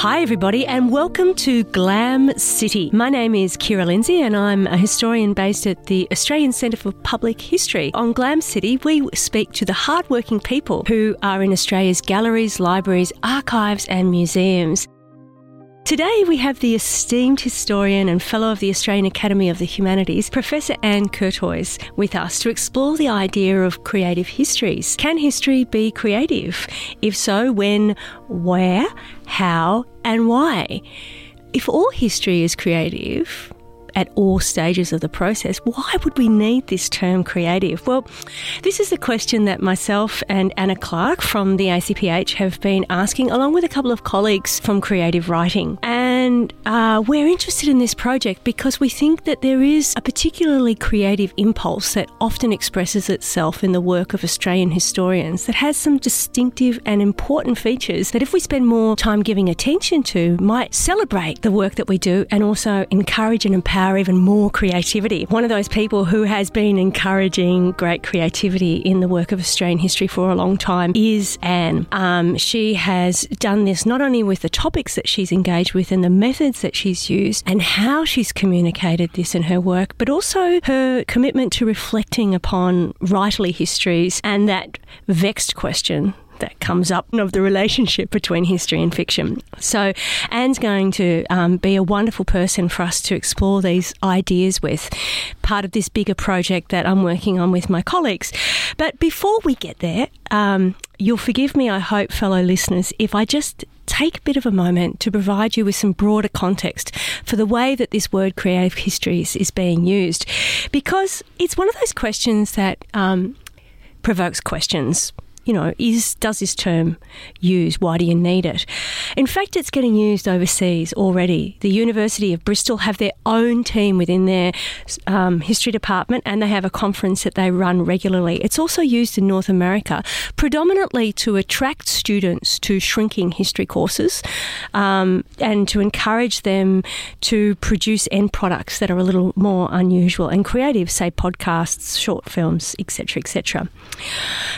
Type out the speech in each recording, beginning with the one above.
Hi, everybody, and welcome to Glam City. My name is Kiera Lindsey, and I'm a historian based at the Australian Centre for Public History. On Glam City, we speak to the hardworking people who are in Australia's galleries, libraries, archives, and museums. Today we have the esteemed historian and fellow of the Australian Academy of the Humanities, Professor Ann Curthoys, with us to explore the idea of creative histories. Can history be creative? If so, when, where, how, and why? If all history is creative, at all stages of the process, why would we need this term creative? Well, this is the question that myself and Anna Clark from the ACPH have been asking, along with a couple of colleagues from creative writing. And uh, we're interested in this project because we think that there is a particularly creative impulse that often expresses itself in the work of Australian historians that has some distinctive and important features that, if we spend more time giving attention to, might celebrate the work that we do and also encourage and empower even more creativity. One of those people who has been encouraging great creativity in the work of Australian history for a long time is Ann. Um, she has done this not only with the topics that she's engaged with and the methods that she's used and how she's communicated this in her work, but also her commitment to reflecting upon writerly histories and that vexed question that comes up of the relationship between history and fiction. So, Ann's going to um, be a wonderful person for us to explore these ideas with, part of this bigger project that I'm working on with my colleagues. But before we get there, um, you'll forgive me, I hope, fellow listeners, if I just take a bit of a moment to provide you with some broader context for the way that this word creative histories is being used, because it's one of those questions that um, provokes questions you know, is does this term use? Why do you need it? In fact, it's getting used overseas already. The University of Bristol have their own team within their um, history department, and they have a conference that they run regularly. It's also used in North America, predominantly to attract students to shrinking history courses, um, and to encourage them to produce end products that are a little more unusual and creative, say podcasts, short films, etc., etc.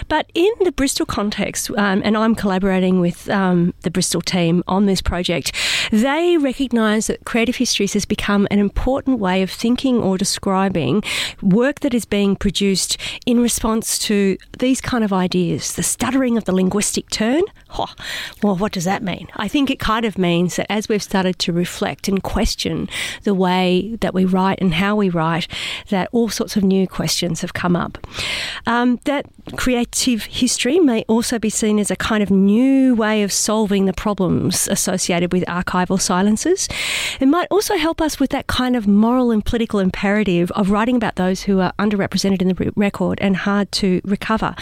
But in the Bristol context, um, and I'm collaborating with um, the Bristol team on this project, they recognise that creative histories has become an important way of thinking or describing work that is being produced in response to these kind of ideas. The stuttering of the linguistic turn. Oh, well, what does that mean? I think it kind of means that as we've started to reflect and question the way that we write and how we write, that all sorts of new questions have come up. Um, that creative history history may also be seen as a kind of new way of solving the problems associated with archival silences. It might also help us with that kind of moral and political imperative of writing about those who are underrepresented in the record and hard to recover.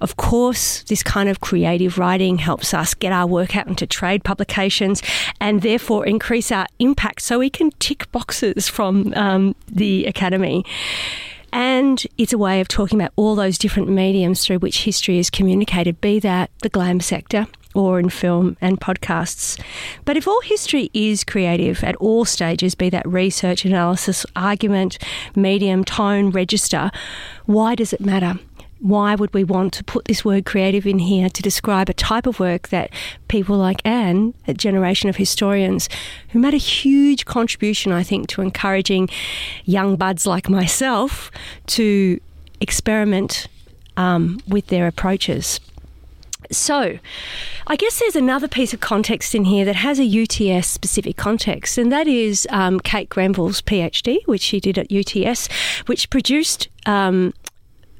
Of course, this kind of creative writing helps us get our work out into trade publications and therefore increase our impact so we can tick boxes from um, the Academy. And it's a way of talking about all those different mediums through which history is communicated, be that the glam sector or in film and podcasts. But if all history is creative at all stages, be that research, analysis, argument, medium, tone, register, why does it matter? Why would we want to put this word creative in here to describe a type of work that people like Ann, a generation of historians, who made a huge contribution, I think, to encouraging young buds like myself to experiment um, with their approaches. So, I guess there's another piece of context in here that has a UTS specific context, and that is um, Kate Grenville's PhD, which she did at UTS, which produced um,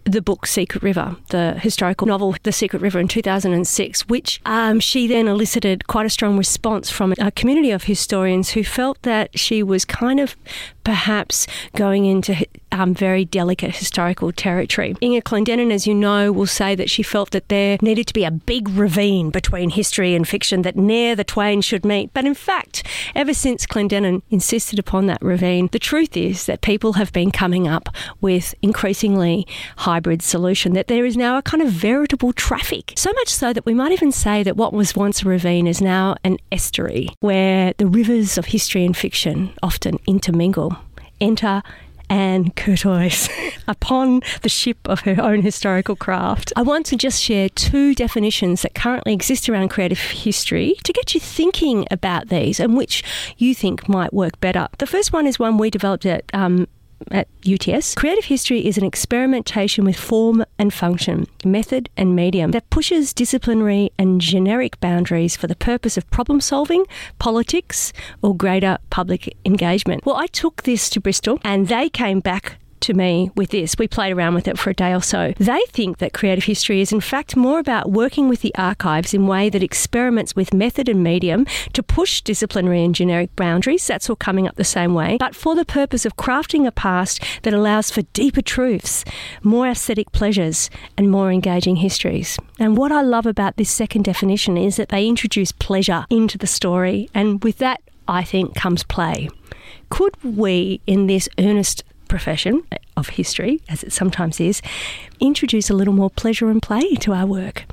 the book Secret River, the historical novel The Secret River in 2006, which um, she then elicited quite a strong response from a community of historians who felt that she was kind of perhaps going into um, very delicate historical territory. Inga Clendinnen, as you know, will say that she felt that there needed to be a big ravine between history and fiction, that ne'er the twain should meet. But in fact, ever since Clendinnen insisted upon that ravine, the truth is that people have been coming up with increasingly hybrid solution, that there is now a kind of veritable traffic. So much so that we might even say that what was once a ravine is now an estuary, where the rivers of history and fiction often intermingle enter Ann Curthoys upon the ship of her own historical craft. I want to just share two definitions that currently exist around creative history to get you thinking about these and which you think might work better. The first one is one we developed at um, at UTS. Creative history is an experimentation with form and function, method and medium that pushes disciplinary and generic boundaries for the purpose of problem solving, politics, or greater public engagement. Well, I took this to Bristol and they came back to me with this. We played around with it for a day or so. They think that creative history is, in fact, more about working with the archives in way that experiments with method and medium to push disciplinary and generic boundaries. That's all coming up the same way, but for the purpose of crafting a past that allows for deeper truths, more aesthetic pleasures, and more engaging histories. And what I love about this second definition is that they introduce pleasure into the story, and with that, I think, comes play. Could we, in this earnest profession of history, as it sometimes is, introduce a little more pleasure and play to our work.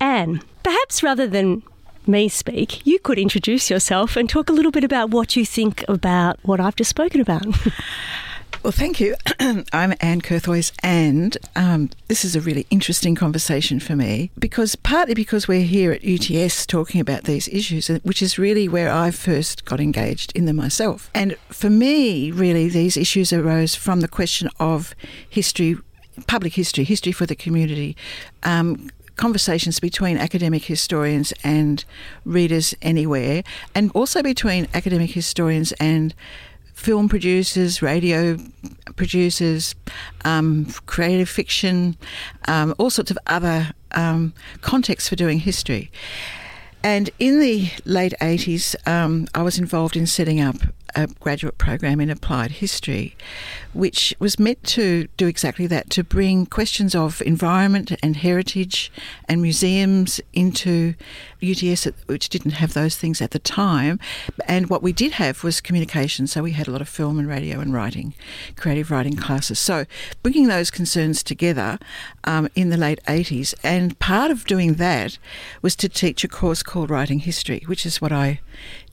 And perhaps rather than me speak, you could introduce yourself and talk a little bit about what you think about what I've just spoken about. Well, thank you. I'm Ann Curthoys, and um, this is a really interesting conversation for me because partly because we're here at UTS talking about these issues, which is really where I first got engaged in them myself. And for me, really, these issues arose from the question of history, public history, history for the community. Um, conversations between academic historians and readers anywhere, and also between academic historians and film producers, radio producers, um, creative fiction, um, all sorts of other um, contexts for doing history. And in the late 80s, um, I was involved in setting up a graduate program in applied history, which was meant to do exactly that to bring questions of environment and heritage and museums into UTS, which didn't have those things at the time. And what we did have was communication, so we had a lot of film and radio and writing, creative writing classes. So bringing those concerns together um, in the late 80s, and part of doing that was to teach a course called Writing History, which is what I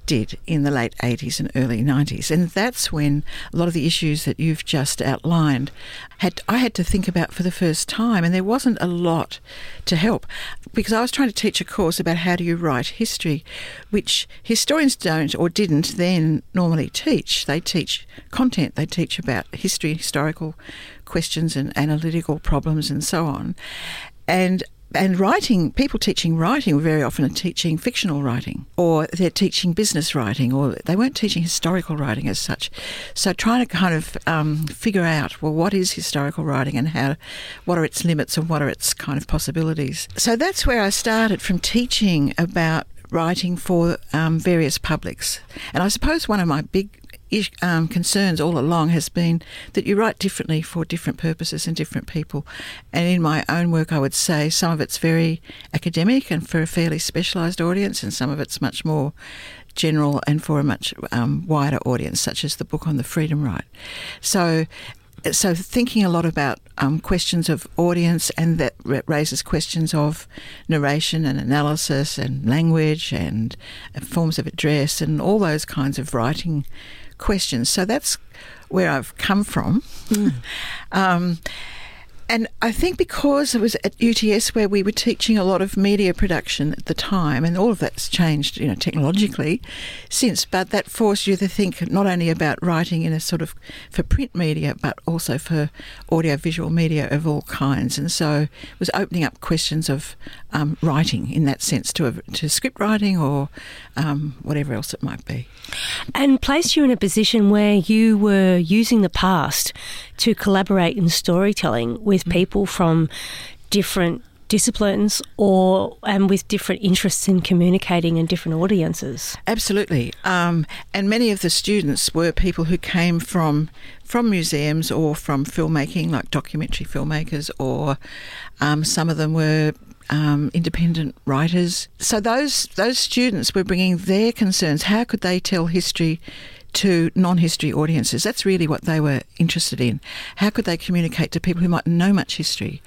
did in the late 80s and early 90s. And that's when a lot of the issues that you've just outlined had I had to think about for the first time and there wasn't a lot to help because I was trying to teach a course about how do you write history which historians don't or didn't then normally teach. They teach content, they teach about history, historical questions and analytical problems and so on. And and writing, people teaching writing were very often are teaching fictional writing, or they're teaching business writing, or they weren't teaching historical writing as such. So trying to kind of um, figure out, well, what is historical writing and how, what are its limits and what are its kind of possibilities. So that's where I started from teaching about writing for um, various publics. And I suppose one of my big um, concerns all along has been that you write differently for different purposes and different people. And in my own work, I would say some of it's very academic and for a fairly specialised audience, and some of it's much more general and for a much um, wider audience, such as the book on the Freedom Ride. So, so thinking a lot about um, questions of audience and that raises questions of narration and analysis and language and forms of address and all those kinds of writing questions. So that's where I've come from. Mm. um, and I think because it was at UTS where we were teaching a lot of media production at the time, and all of that's changed, you know, technologically since. But that forced you to think not only about writing in a sort of for print media, but also for audio-visual media of all kinds. And so it was opening up questions of um, writing in that sense to a, to script writing or um, whatever else it might be. And placed you in a position where you were using the past to collaborate in storytelling with people from different disciplines or and with different interests in communicating and different audiences. Absolutely, um, and many of the students were people who came from from museums or from filmmaking, like documentary filmmakers, or um, some of them were um, independent writers. So those those students were bringing their concerns. How could they tell history to non history audiences. That's really what they were interested in. How could they communicate to people who might know much history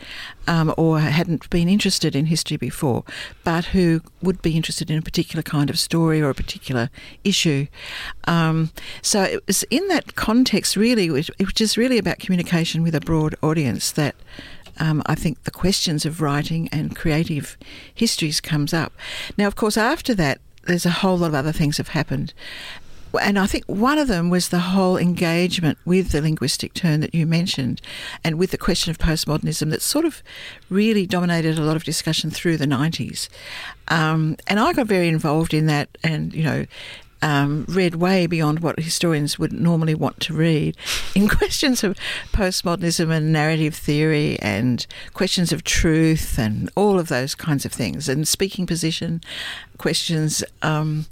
um, or hadn't been interested in history before, but who would be interested in a particular kind of story or a particular issue? Um, so it was in that context, really, which, which is really about communication with a broad audience that. Um, I think the questions of writing and creative histories comes up. Now, of course, after that, there's a whole lot of other things have happened, and I think one of them was the whole engagement with the linguistic turn that you mentioned and with the question of postmodernism that sort of really dominated a lot of discussion through the 90s. Um, and I got very involved in that and, you know, um, read way beyond what historians would normally want to read in questions of postmodernism and narrative theory and questions of truth and all of those kinds of things and speaking position questions. Um,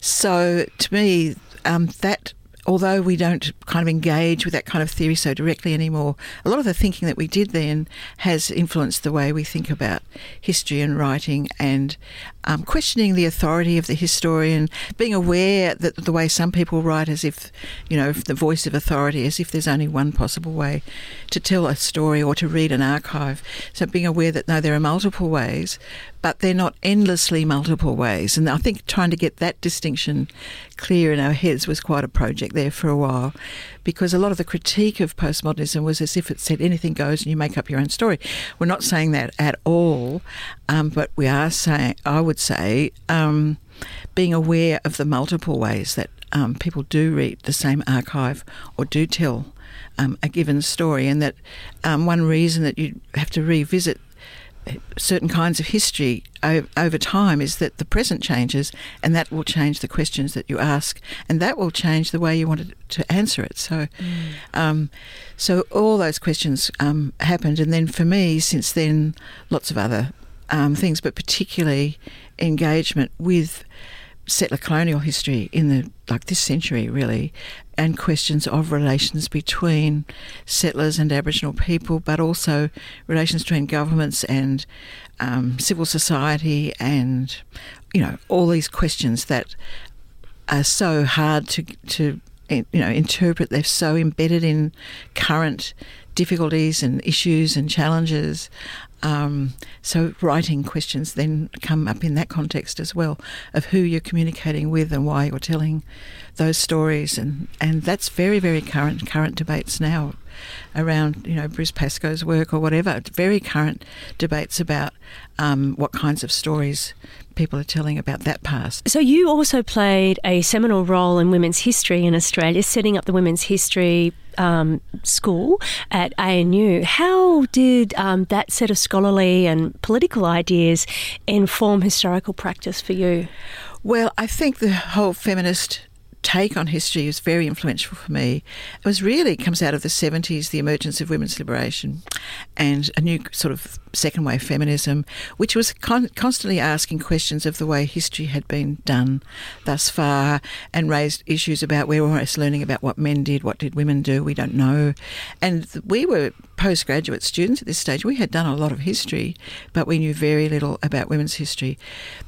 so to me, um, that although we don't kind of engage with that kind of theory so directly anymore, a lot of the thinking that we did then has influenced the way we think about history and writing and um, questioning the authority of the historian, being aware that the way some people write as if, you know, the voice of authority, as if there's only one possible way to tell a story or to read an archive. So being aware that no, there are multiple ways, but they're not endlessly multiple ways. And I think trying to get that distinction clear in our heads was quite a project there for a while because a lot of the critique of postmodernism was as if it said anything goes and you make up your own story. We're not saying that at all, um, but we are saying, I would say, um, being aware of the multiple ways that um, people do read the same archive or do tell um, a given story, and that um, one reason that you have to revisit certain kinds of history over time is that the present changes and that will change the questions that you ask and that will change the way you want to answer it so mm. um, so all those questions um, happened and then for me since then lots of other um, things but particularly engagement with settler colonial history in the like this century really and questions of relations between settlers and Aboriginal people, but also relations between governments and um, civil society, and you know all these questions that are so hard to to you know interpret. They're so embedded in current difficulties and issues and challenges. Um, so writing questions then come up in that context as well of who you're communicating with and why you're telling those stories, and, and that's very very current current debates now around you know Bruce Pascoe's work or whatever. Very current debates about um, what kinds of stories people are telling about that past. So you also played a seminal role in women's history in Australia, setting up the women's history um, school at ANU. How did um, that set of scholarly and political ideas inform historical practice for you? Well, I think the whole feminist take on history was very influential for me. It was really comes out of the 70s, the emergence of women's liberation and a new sort of second wave feminism, which was con- constantly asking questions of the way history had been done thus far and raised issues about we were almost learning about what men did, what did women do, we don't know. And we were postgraduate students at this stage. We had done a lot of history, but we knew very little about women's history.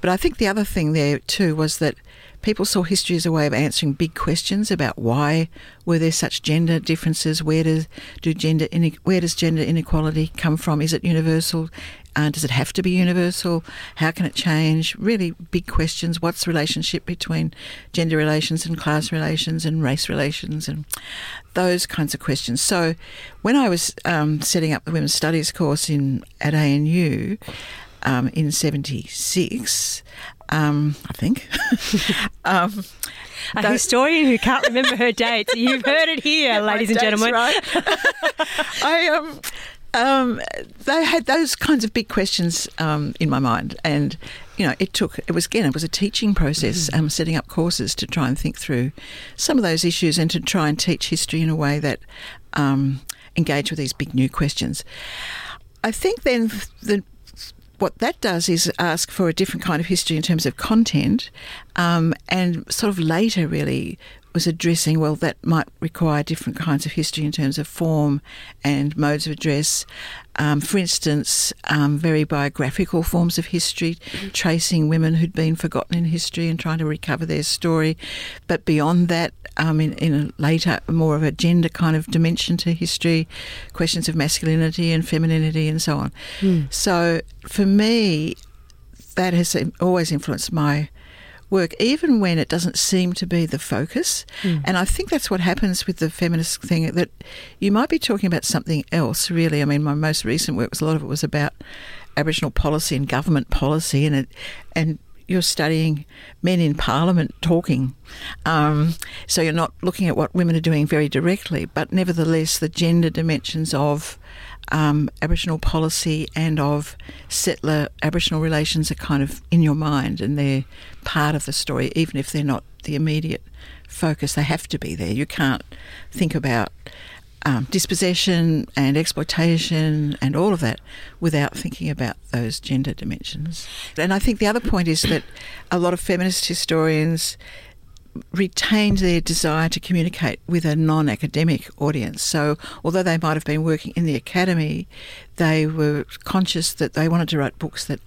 But I think the other thing there too was that people saw history as a way of answering big questions about why were there such gender differences? Where does do gender where does gender inequality come from? Is it universal? Uh, does it have to be universal? How can it change? Really big questions. What's the relationship between gender relations and class relations and race relations and those kinds of questions? So, when I was um, setting up the women's studies course in at ANU um, in '76, um, I think. um, a historian who can't remember her dates. You've heard it here, ladies and gentlemen. Right. I um, um, they had those kinds of big questions um, in my mind, and you know, it took. It was again, it was a teaching process. Mm. Um, setting up courses to try and think through some of those issues and to try and teach history in a way that um, engage with these big new questions. I think then the what that does is ask for a different kind of history in terms of content, um, and sort of later, really, was addressing, well, that might require different kinds of history in terms of form and modes of address. Um, for instance, um, very biographical forms of history, tracing women who'd been forgotten in history and trying to recover their story. But beyond that, um, in, in a later, more of a gender kind of dimension to history, questions of masculinity and femininity and so on. Mm. So for me, that has always influenced my work, even when it doesn't seem to be the focus. Mm. And I think that's what happens with the feminist thing that you might be talking about something else, really. I mean, my most recent work was a lot of it was about Aboriginal policy and government policy, and it, and you're studying men in Parliament talking. Um, so you're not looking at what women are doing very directly, but nevertheless, the gender dimensions of um, Aboriginal policy and of settler Aboriginal relations are kind of in your mind and they're part of the story, even if they're not the immediate focus. They have to be there. You can't think about um, dispossession and exploitation and all of that without thinking about those gender dimensions. And I think the other point is that a lot of feminist historians retained their desire to communicate with a non academic audience. So, although they might have been working in the academy, they were conscious that they wanted to write books that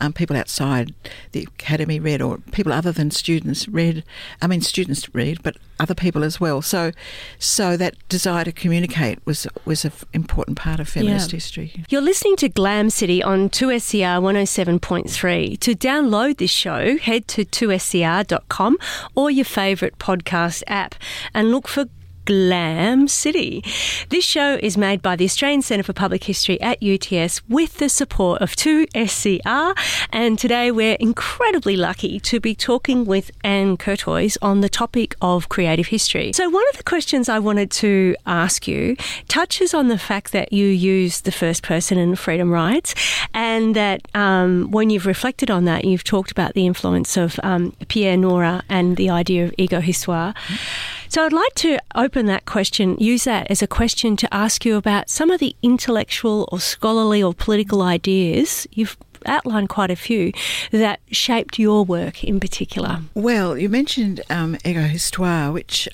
um, people outside the academy read, or people other than students read. I mean, students read, but other people as well. So, so that desire to communicate was was an important part of feminist yeah. history. You're listening to Glam City on 2SER 107.3. To download this show, head to 2SER.com or your favourite podcast app and look for Glam City. This show is made by the Australian Centre for Public History at UTS with the support of 2SER. And today we're incredibly lucky to be talking with Ann Curthoys on the topic of creative history. So, one of the questions I wanted to ask you touches on the fact that you use the first person in freedom rights, and that um, when you've reflected on that, you've talked about the influence of um, Pierre Nora and the idea of ego histoire. Mm-hmm. So I'd like to open that question, use that as a question to ask you about some of the intellectual or scholarly or political ideas you've outlined quite a few that shaped your work in particular. Well, you mentioned um, ego histoire, which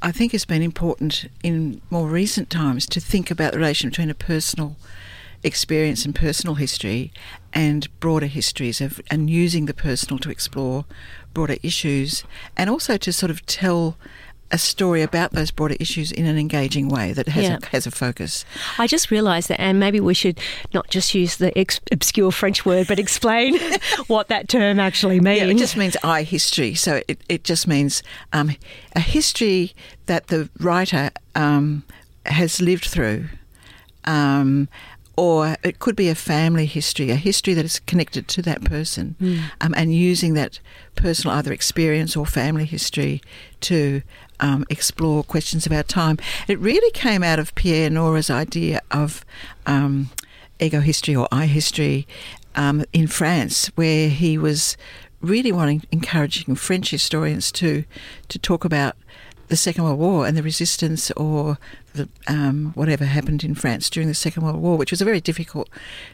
I think has been important in more recent times to think about the relation between a personal experience and personal history and broader histories of and using the personal to explore broader issues and also to sort of tell a story about those broader issues in an engaging way that has, yeah. a, has a focus. I just realised that, and maybe we should not just use the ex- obscure French word, but explain what that term actually means. Yeah, it just means eye history. So it, it just means um, a history that the writer um, has lived through. Um, or it could be a family history, a history that is connected to that person, mm. um, and using that personal either experience or family history to um, explore questions about time. It really came out of Pierre Nora's idea of um, ego history or eye history um, in France, where he was really wanting encouraging French historians to to talk about the Second World War and the resistance or the, um, whatever happened in France during the Second World War, which was a very difficult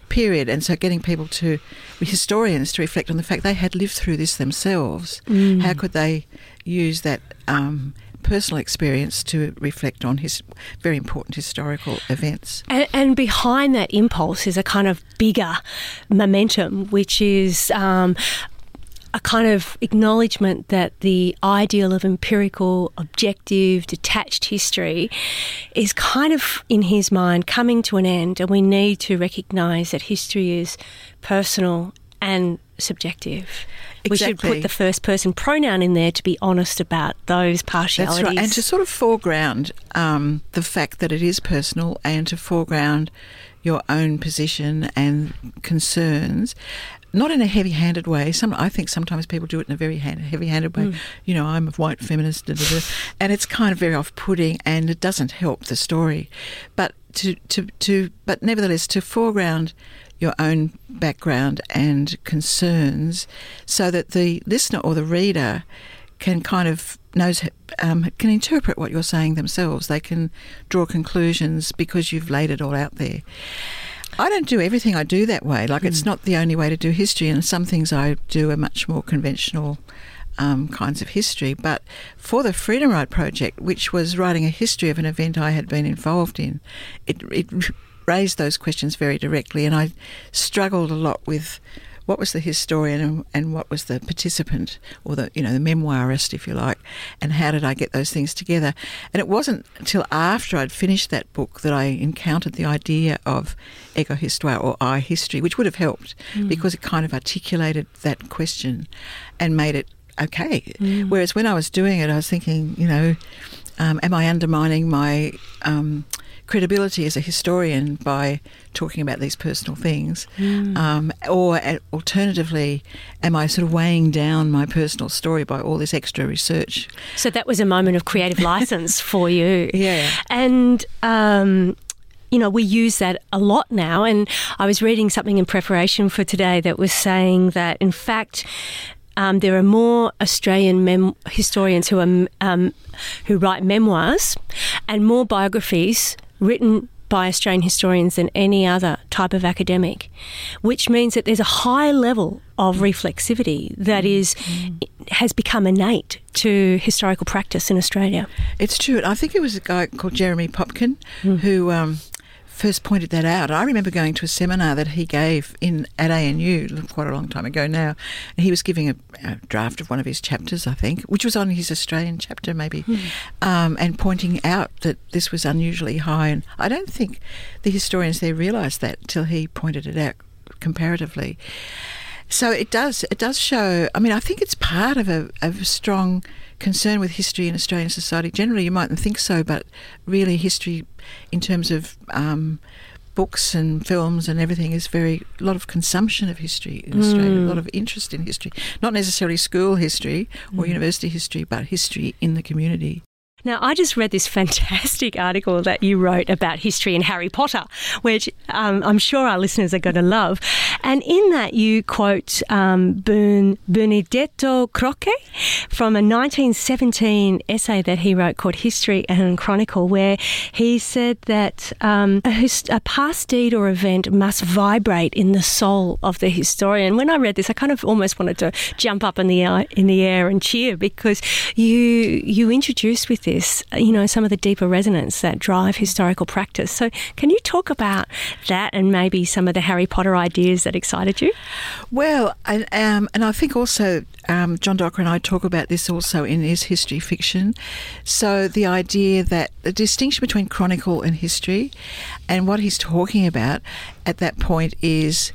period. And so getting people to, historians, to reflect on the fact they had lived through this themselves. Mm. How could they use that um, personal experience to reflect on his very important historical events. And, and behind that impulse is a kind of bigger momentum, which is. Um, a kind of acknowledgement that the ideal of empirical, objective, detached history is kind of, in his mind, coming to an end, and we need to recognise that history is personal and subjective. Exactly. We should put the first person pronoun in there to be honest about those partialities. That's right, and to sort of foreground um, the fact that it is personal and to foreground your own position and concerns. Not in a heavy-handed way. Some, I think, sometimes people do it in a very hand, heavy-handed way. Mm. You know, I'm a white feminist, da, da, da, and it's kind of very off-putting, and it doesn't help the story. But to, to, to, but nevertheless, to foreground your own background and concerns so that the listener or the reader can kind of knows um, can interpret what you're saying themselves. They can draw conclusions because you've laid it all out there. I don't do everything I do that way. Like mm. it's hmm. not the only way to do history, and some things I do are much more conventional um, kinds of history. But for the Freedom Ride project, which was writing a history of an event I had been involved in, it, it raised those questions very directly, and I struggled a lot with what was the historian and, and, what was the participant or the you know the memoirist if you like and how did I get those things together and it wasn't until after I'd finished that book that I encountered the idea of ego histoire or I history which would have helped mm. because it kind of articulated that question and made it okay mm. whereas when I was doing it I was thinking you know um, am I undermining my um, credibility as a historian by talking about these personal things? Mm. Um, or alternatively, am I sort of weighing down my personal story by all this extra research? So that was a moment of creative license for you. Yeah. And, um, you know, we use that a lot now. And I was reading something in preparation for today that was saying that, in fact, um, there are more Australian mem- historians who are um, who write memoirs and more biographies written by Australian historians than any other type of academic, which means that there's a high level of reflexivity that mm. mm. has become innate to historical practice in Australia. It's true. I think it was a guy called Jeremy Popkin mm. who um, first pointed that out. I remember going to a seminar that he gave in at ANU quite a long time ago now, and he was giving a, a draft of one of his chapters, I think, which was on his Australian chapter maybe, hmm. um, and pointing out that this was unusually high. And I don't think the historians there realised that till he pointed it out comparatively. So it does. It does show. I mean, I think it's part of a, of a strong concern with history in Australian society. Generally, you mightn't think so, but really, history, in terms of um, books and films and everything, is very a lot of consumption of history in Australia. Mm. A lot of interest in history, not necessarily school history or mm. university history, but history in the community. Now, I just read this fantastic article that you wrote about history and Harry Potter, which um, I'm sure our listeners are going to love. And in that, you quote um, Benedetto Croce from a 1917 essay that he wrote called History and Chronicle, where he said that um, a, a past deed or event must vibrate in the soul of the historian. When I read this, I kind of almost wanted to jump up in the in the air and cheer because you you introduced with this, you know, some of the deeper resonance that drive historical practice. So, can you talk about that and maybe some of the Harry Potter ideas that excited you? Well, um, and I think also um, John Docker and I talk about this also in Is History Fiction? So, the idea that the distinction between chronicle and history, and what he's talking about at that point is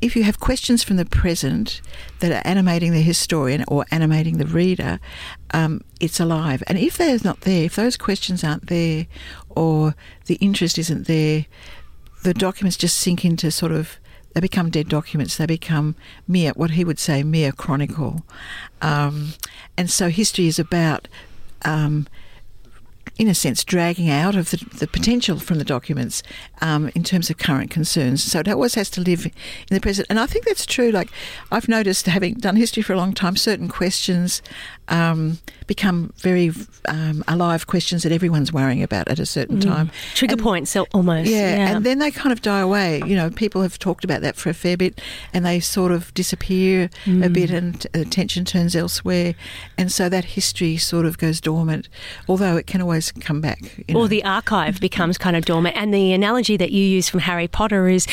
if you have questions from the present that are animating the historian or animating the reader, um, it's alive. And if they're not there, if those questions aren't there or the interest isn't there, the documents just sink into sort of they become dead documents. They become mere, what he would say, mere chronicle. Um, and so history is about um, in a sense, dragging out of the, the potential from the documents um, in terms of current concerns. So it always has to live in the present. And I think that's true. Like, I've noticed, having done history for a long time, certain questions um, become very um, alive questions that everyone's worrying about at a certain mm. time. Trigger and, points, almost. Yeah, yeah, and then they kind of die away. You know, people have talked about that for a fair bit, and they sort of disappear mm. a bit, and attention turns elsewhere, and so that history sort of goes dormant. Although it can always come back. or know. the archive becomes kind of dormant. And the analogy that you use from Harry Potter is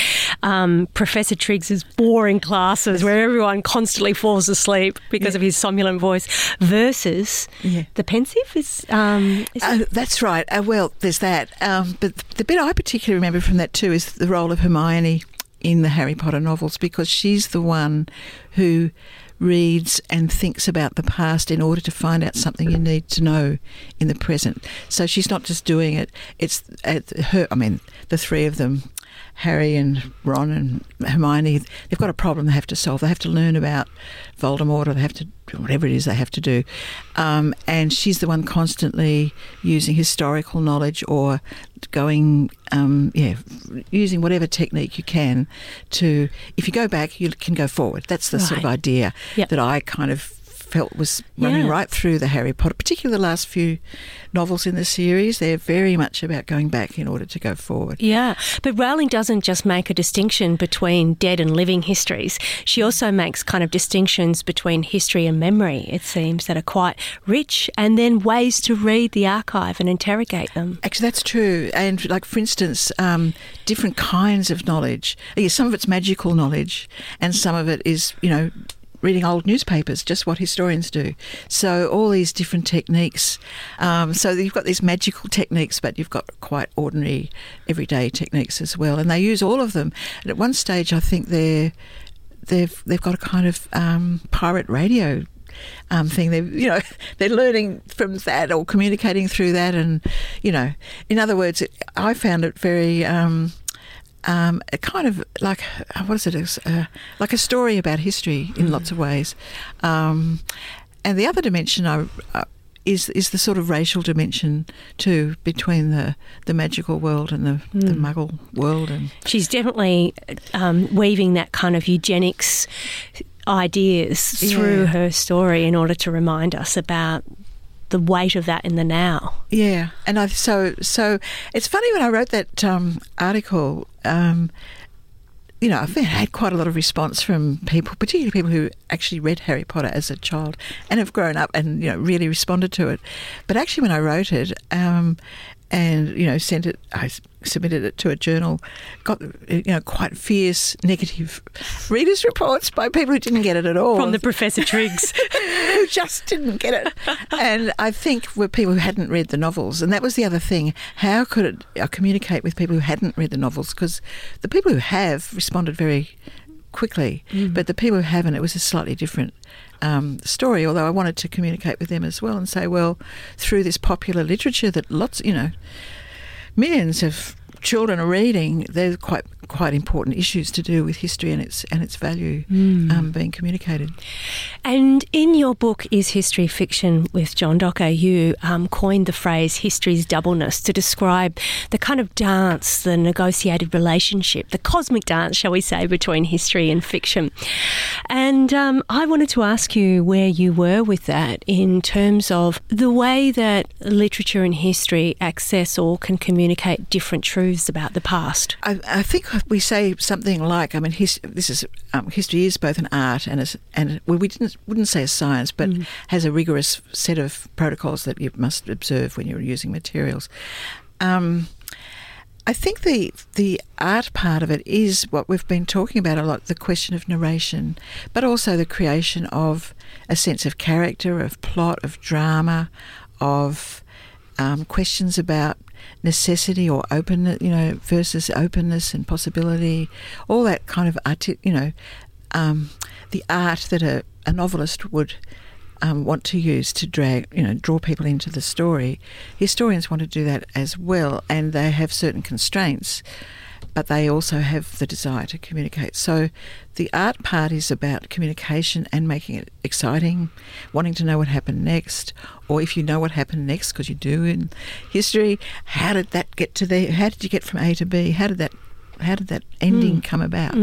um, Professor Triggs's boring classes where everyone constantly falls asleep because yeah. of his somnolent voice versus yeah. the pensive is. Um, is uh, that's right. Uh, well, there's that. Um, but the bit I particularly remember from that too is the role of Hermione in the Harry Potter novels because she's the one who reads and thinks about the past in order to find out something you need to know in the present. So she's not just doing it, it's her, I mean, the three of them Harry and Ron and Hermione, they've got a problem they have to solve. They have to learn about Voldemort, or they have to whatever it is they have to do. Um, and she's the one constantly using historical knowledge or going, um, yeah, using whatever technique you can to. If you go back, you can go forward. That's the right. sort of idea yep. that I kind of felt was running Yeah. right through the Harry Potter, particularly the last few novels in the series. They're very much about going back in order to go forward. Yeah, but Rowling doesn't just make a distinction between dead and living histories. She also makes kind of distinctions between history and memory, it seems, that are quite rich, and then ways to read the archive and interrogate them. Actually, that's true. And like, for instance, um, different kinds of knowledge. Yeah, some of it's magical knowledge, and some of it is, you know, reading old newspapers, just what historians do. So all these different techniques. Um, so you've got these magical techniques, but you've got quite ordinary, everyday techniques as well, and they use all of them. And at one stage, I think they're they've they've got a kind of um, pirate radio um, thing. They, you know, they're learning from that or communicating through that, and you know, in other words, it, I found it very. Um, um, a kind of like uh, what is it? Uh, like a story about history in lots of ways, um, and the other dimension I, uh, is is the sort of racial dimension too between the, the magical world and the, the Muggle world, and She's definitely um, weaving that kind of eugenics ideas through her story in order to remind us about the weight of that in the now. Yeah, and I so so it's funny when I wrote that um, article. Um, you know, I've had quite a lot of response from people, particularly people who actually read Harry Potter as a child and have grown up and you know really responded to it. But actually, when I wrote it, um, and you know sent it I submitted it to a journal, got you know quite fierce negative readers' reports by people who didn't get it at all From the Professor Triggs. who just didn't get it. And I think were people who hadn't read the novels. And that was the other thing. How could it uh, communicate with people who hadn't read the novels? Because the people who have responded very quickly, but the people who haven't, it was a slightly different um, story. Although I wanted to communicate with them as well and say, well, through this popular literature that lots, you know, millions of children are reading, there's quite quite important issues to do with history and its and its value um, being communicated. And in your book, Is History Fiction with John Docker, you um, coined the phrase history's doubleness to describe the kind of dance, the negotiated relationship, the cosmic dance, shall we say, between history and fiction. And um, I wanted to ask you where you were with that in terms of the way that literature and history access or can communicate different truths about the past. I, I think we say something like, I mean, his, this is um, history is both an art and a, s- and well, we didn't wouldn't say a science, but has a rigorous set of protocols that you must observe when you're using materials. Um, I think the the art part of it is what we've been talking about a lot, the question of narration, but also the creation of a sense of character, of plot, of drama, of um, questions about necessity or openness, you know, versus openness and possibility, all that kind of art, you know, um, the art that a, a novelist would um, want to use to drag, you know, draw people into the story. Historians want to do that as well, and they have certain constraints, but they also have the desire to communicate. So, the art part is about communication and making it exciting, wanting to know what happened next, or if you know what happened next, because you do in history, how did that get to there? How did you get from A to B? How did that, how did that ending come about?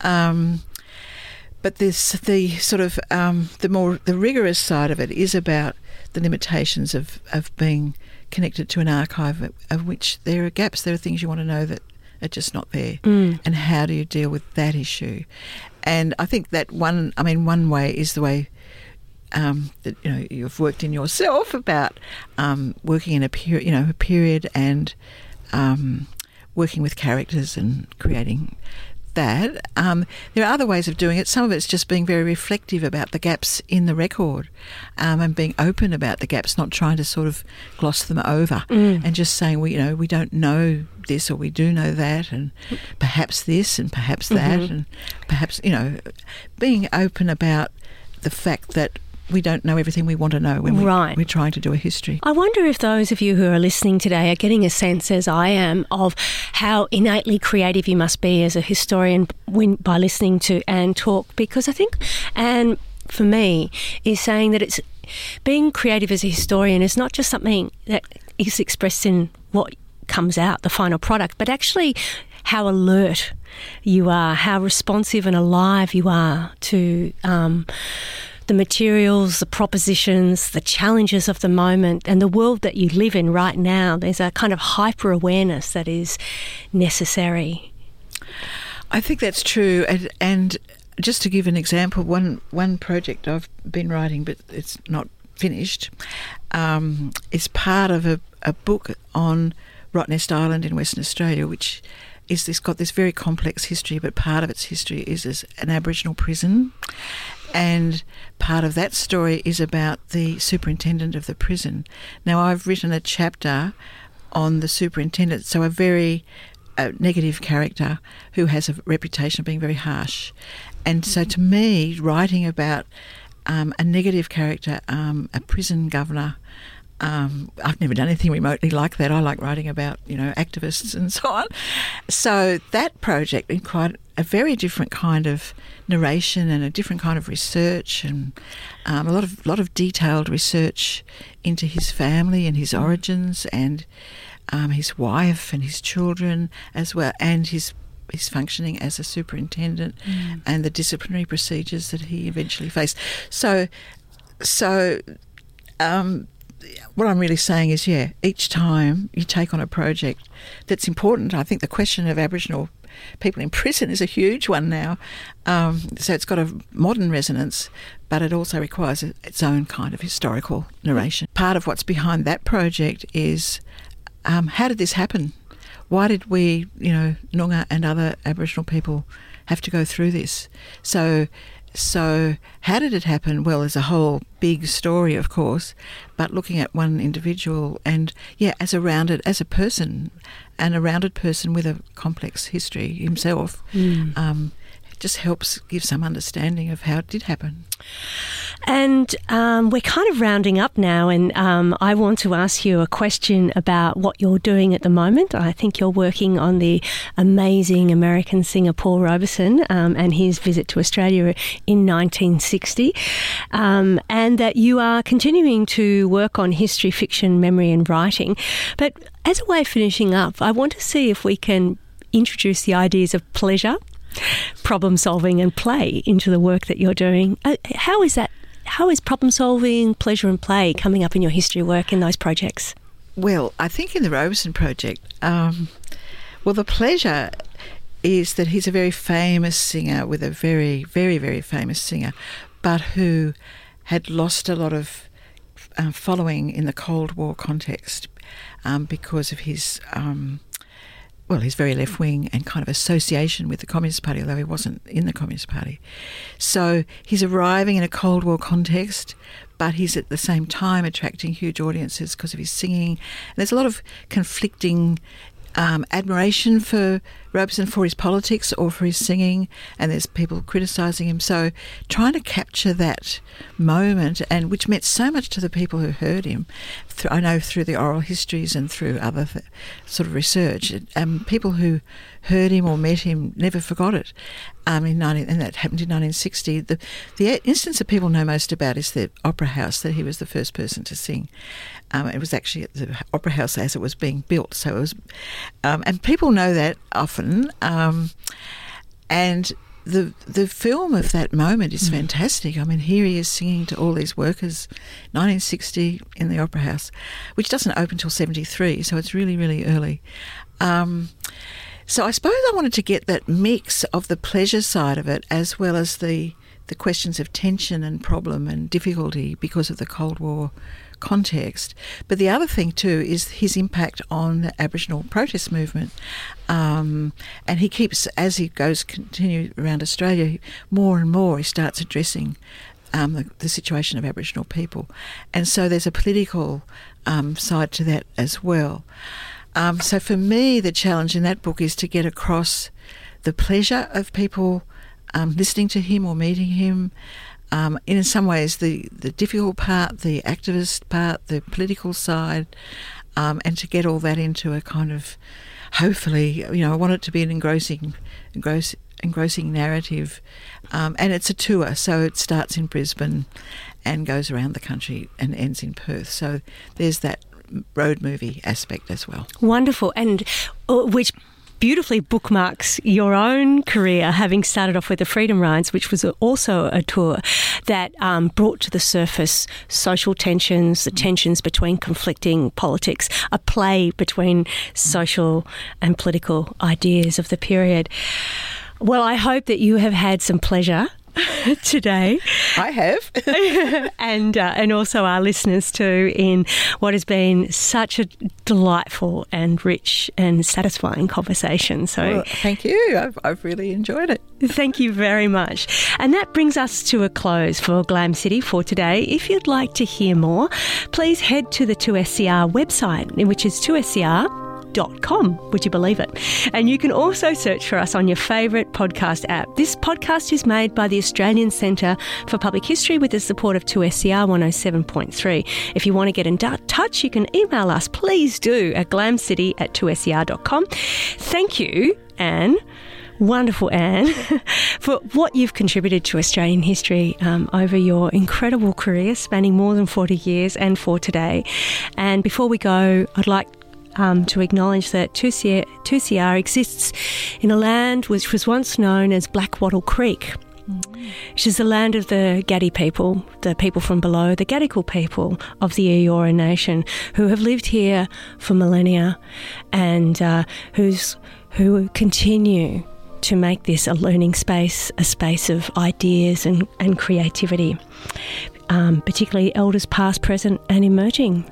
Um, but this the sort of um, the more the rigorous side of it is about the limitations of, of being connected to an archive of, of which there are gaps. There are things you want to know that are just not there, and how do you deal with that issue? And I think that one, I mean, one way is the way um, that you know you've worked in yourself about um, working in a period, you know, a period and um, working with characters and creating that. Um, there are other ways of doing it. Some of it's just being very reflective about the gaps in the record um, and being open about the gaps, not trying to sort of gloss them over and just saying, we, you know, we don't know this or we do know that and perhaps this and perhaps that and perhaps, you know, being open about the fact that we don't know everything we want to know when we, Right. we're trying to do a history. I wonder if those of you who are listening today are getting a sense, as I am, of how innately creative you must be as a historian when, by listening to Ann talk. Because I think Ann, for me, is saying that it's being creative as a historian is not just something that is expressed in what comes out, the final product, but actually how alert you are, how responsive and alive you are to. Um, the materials, the propositions, the challenges of the moment, and the world that you live in right now. There's a kind of hyper awareness that is necessary. I think that's true, and, and just to give an example, one one project I've been writing, but it's not finished, um, is part of a, a book on Rottnest Island in Western Australia, which is this got this very complex history, but part of its history is as an Aboriginal prison, and part of that story is about the superintendent of the prison. Now, I've written a chapter on the superintendent, so a very uh, negative character who has a reputation of being very harsh, and so to me, writing about um, a negative character, um, a prison governor. Um, I've never done anything remotely like that. I like writing about, you know, activists and so on. So that project required a very different kind of narration and a different kind of research and um, a lot of lot of detailed research into his family and his origins and um, his wife and his children as well and his his functioning as a superintendent mm. and the disciplinary procedures that he eventually faced. So, so um, what I'm really saying is, yeah, each time you take on a project that's important, I think the question of Aboriginal people in prison is a huge one now. Um, so it's got a modern resonance, but it also requires its own kind of historical narration. Part of what's behind that project is um, how did this happen? why did we, you know, Noongar and other Aboriginal people have to go through this? So, so how did it happen? Well, there's a whole big story, of course, but looking at one individual and yeah, as a rounded, as a person, and a rounded person with a complex history himself. Mm. Um, just helps give some understanding of how it did happen. And um, we're kind of rounding up now, and um, I want to ask you a question about what you're doing at the moment. I think you're working on the amazing American singer Paul Robeson um, and his visit to Australia in 1960, um, and that you are continuing to work on history, fiction, memory, and writing. But as a way of finishing up, I want to see if we can introduce the ideas of pleasure problem solving and play into the work that you're doing. Uh, how is that? How is problem solving, pleasure, and play coming up in your history work in those projects? Well, I think in the Robeson project, um, well, the pleasure is that he's a very famous singer with a very, very, very famous singer, but who had lost a lot of uh, following in the Cold War context um, because of his um, well, he's very left wing and kind of association with the Communist Party, although he wasn't in the Communist Party. So he's arriving in a Cold War context, but he's at the same time attracting huge audiences because of his singing. And there's a lot of conflicting um, admiration for Robeson for his politics or for his singing, and there's people criticising him. So trying to capture that moment, and which meant so much to the people who heard him. I know through the oral histories and through other th- sort of research, um, people who heard him or met him never forgot it. Um, in 19, and that happened in 1960. The the instance that people know most about is the Opera House that he was the first person to sing. Um, it was actually at the Opera House as it was being built, so it was, um, and people know that often. Um, and the the film of that moment is mm. fantastic. I mean, here he is singing to all these workers, 1960 in the Opera House, which doesn't open until 73, so it's really really early. Um, so I suppose I wanted to get that mix of the pleasure side of it as well as the the questions of tension and problem and difficulty because of the Cold War context. But the other thing too is his impact on the Aboriginal protest movement. Um, and he keeps, as he goes continue around Australia, more and more he starts addressing um, the, the, situation of Aboriginal people. And so there's a political um, side to that as well. Um, so for me, the challenge in that book is to get across the pleasure of people um, listening to him or meeting him. Um, in some ways, the, the difficult part, the activist part, the political side, um, and to get all that into a kind of, hopefully, you know, I want it to be an engrossing, engross, engrossing narrative. Um, and it's a tour, so it starts in Brisbane and goes around the country and ends in Perth. So there's that road movie aspect as well. Wonderful, and uh, which beautifully bookmarks your own career, having started off with the Freedom Rides, which was also a tour that um, brought to the surface social tensions, the tensions between conflicting politics, a play between social and political ideas of the period. Well, I hope that you have had some pleasure today. I have, and uh, and also our listeners too in what has been such a delightful and rich and satisfying conversation. So well, thank you. I've, I've really enjoyed it. Thank you very much. And that brings us to a close for Glam City for today. If you'd like to hear more, please head to the 2SER website, which is 2SER com. Would you believe it? And you can also search for us on your favourite podcast app. This podcast is made by the Australian Centre for Public History with the support of 2SER 107.3. If you want to get in touch, you can email us, please do, at glamcity at 2SER.com. Thank you, Ann wonderful Ann, for what you've contributed to Australian history um, over your incredible career spanning more than 40 years and for today. And before we go, I'd like um, to acknowledge that 2SER, exists in a land which was once known as Blackwattle Creek. Mm. Which is the land of the Gadi people, the people from below, the Gadigal people of the Eora Nation, who have lived here for millennia, and uh, who's who continue to make this a learning space, a space of ideas and, and creativity, um, particularly elders past, present, and emerging.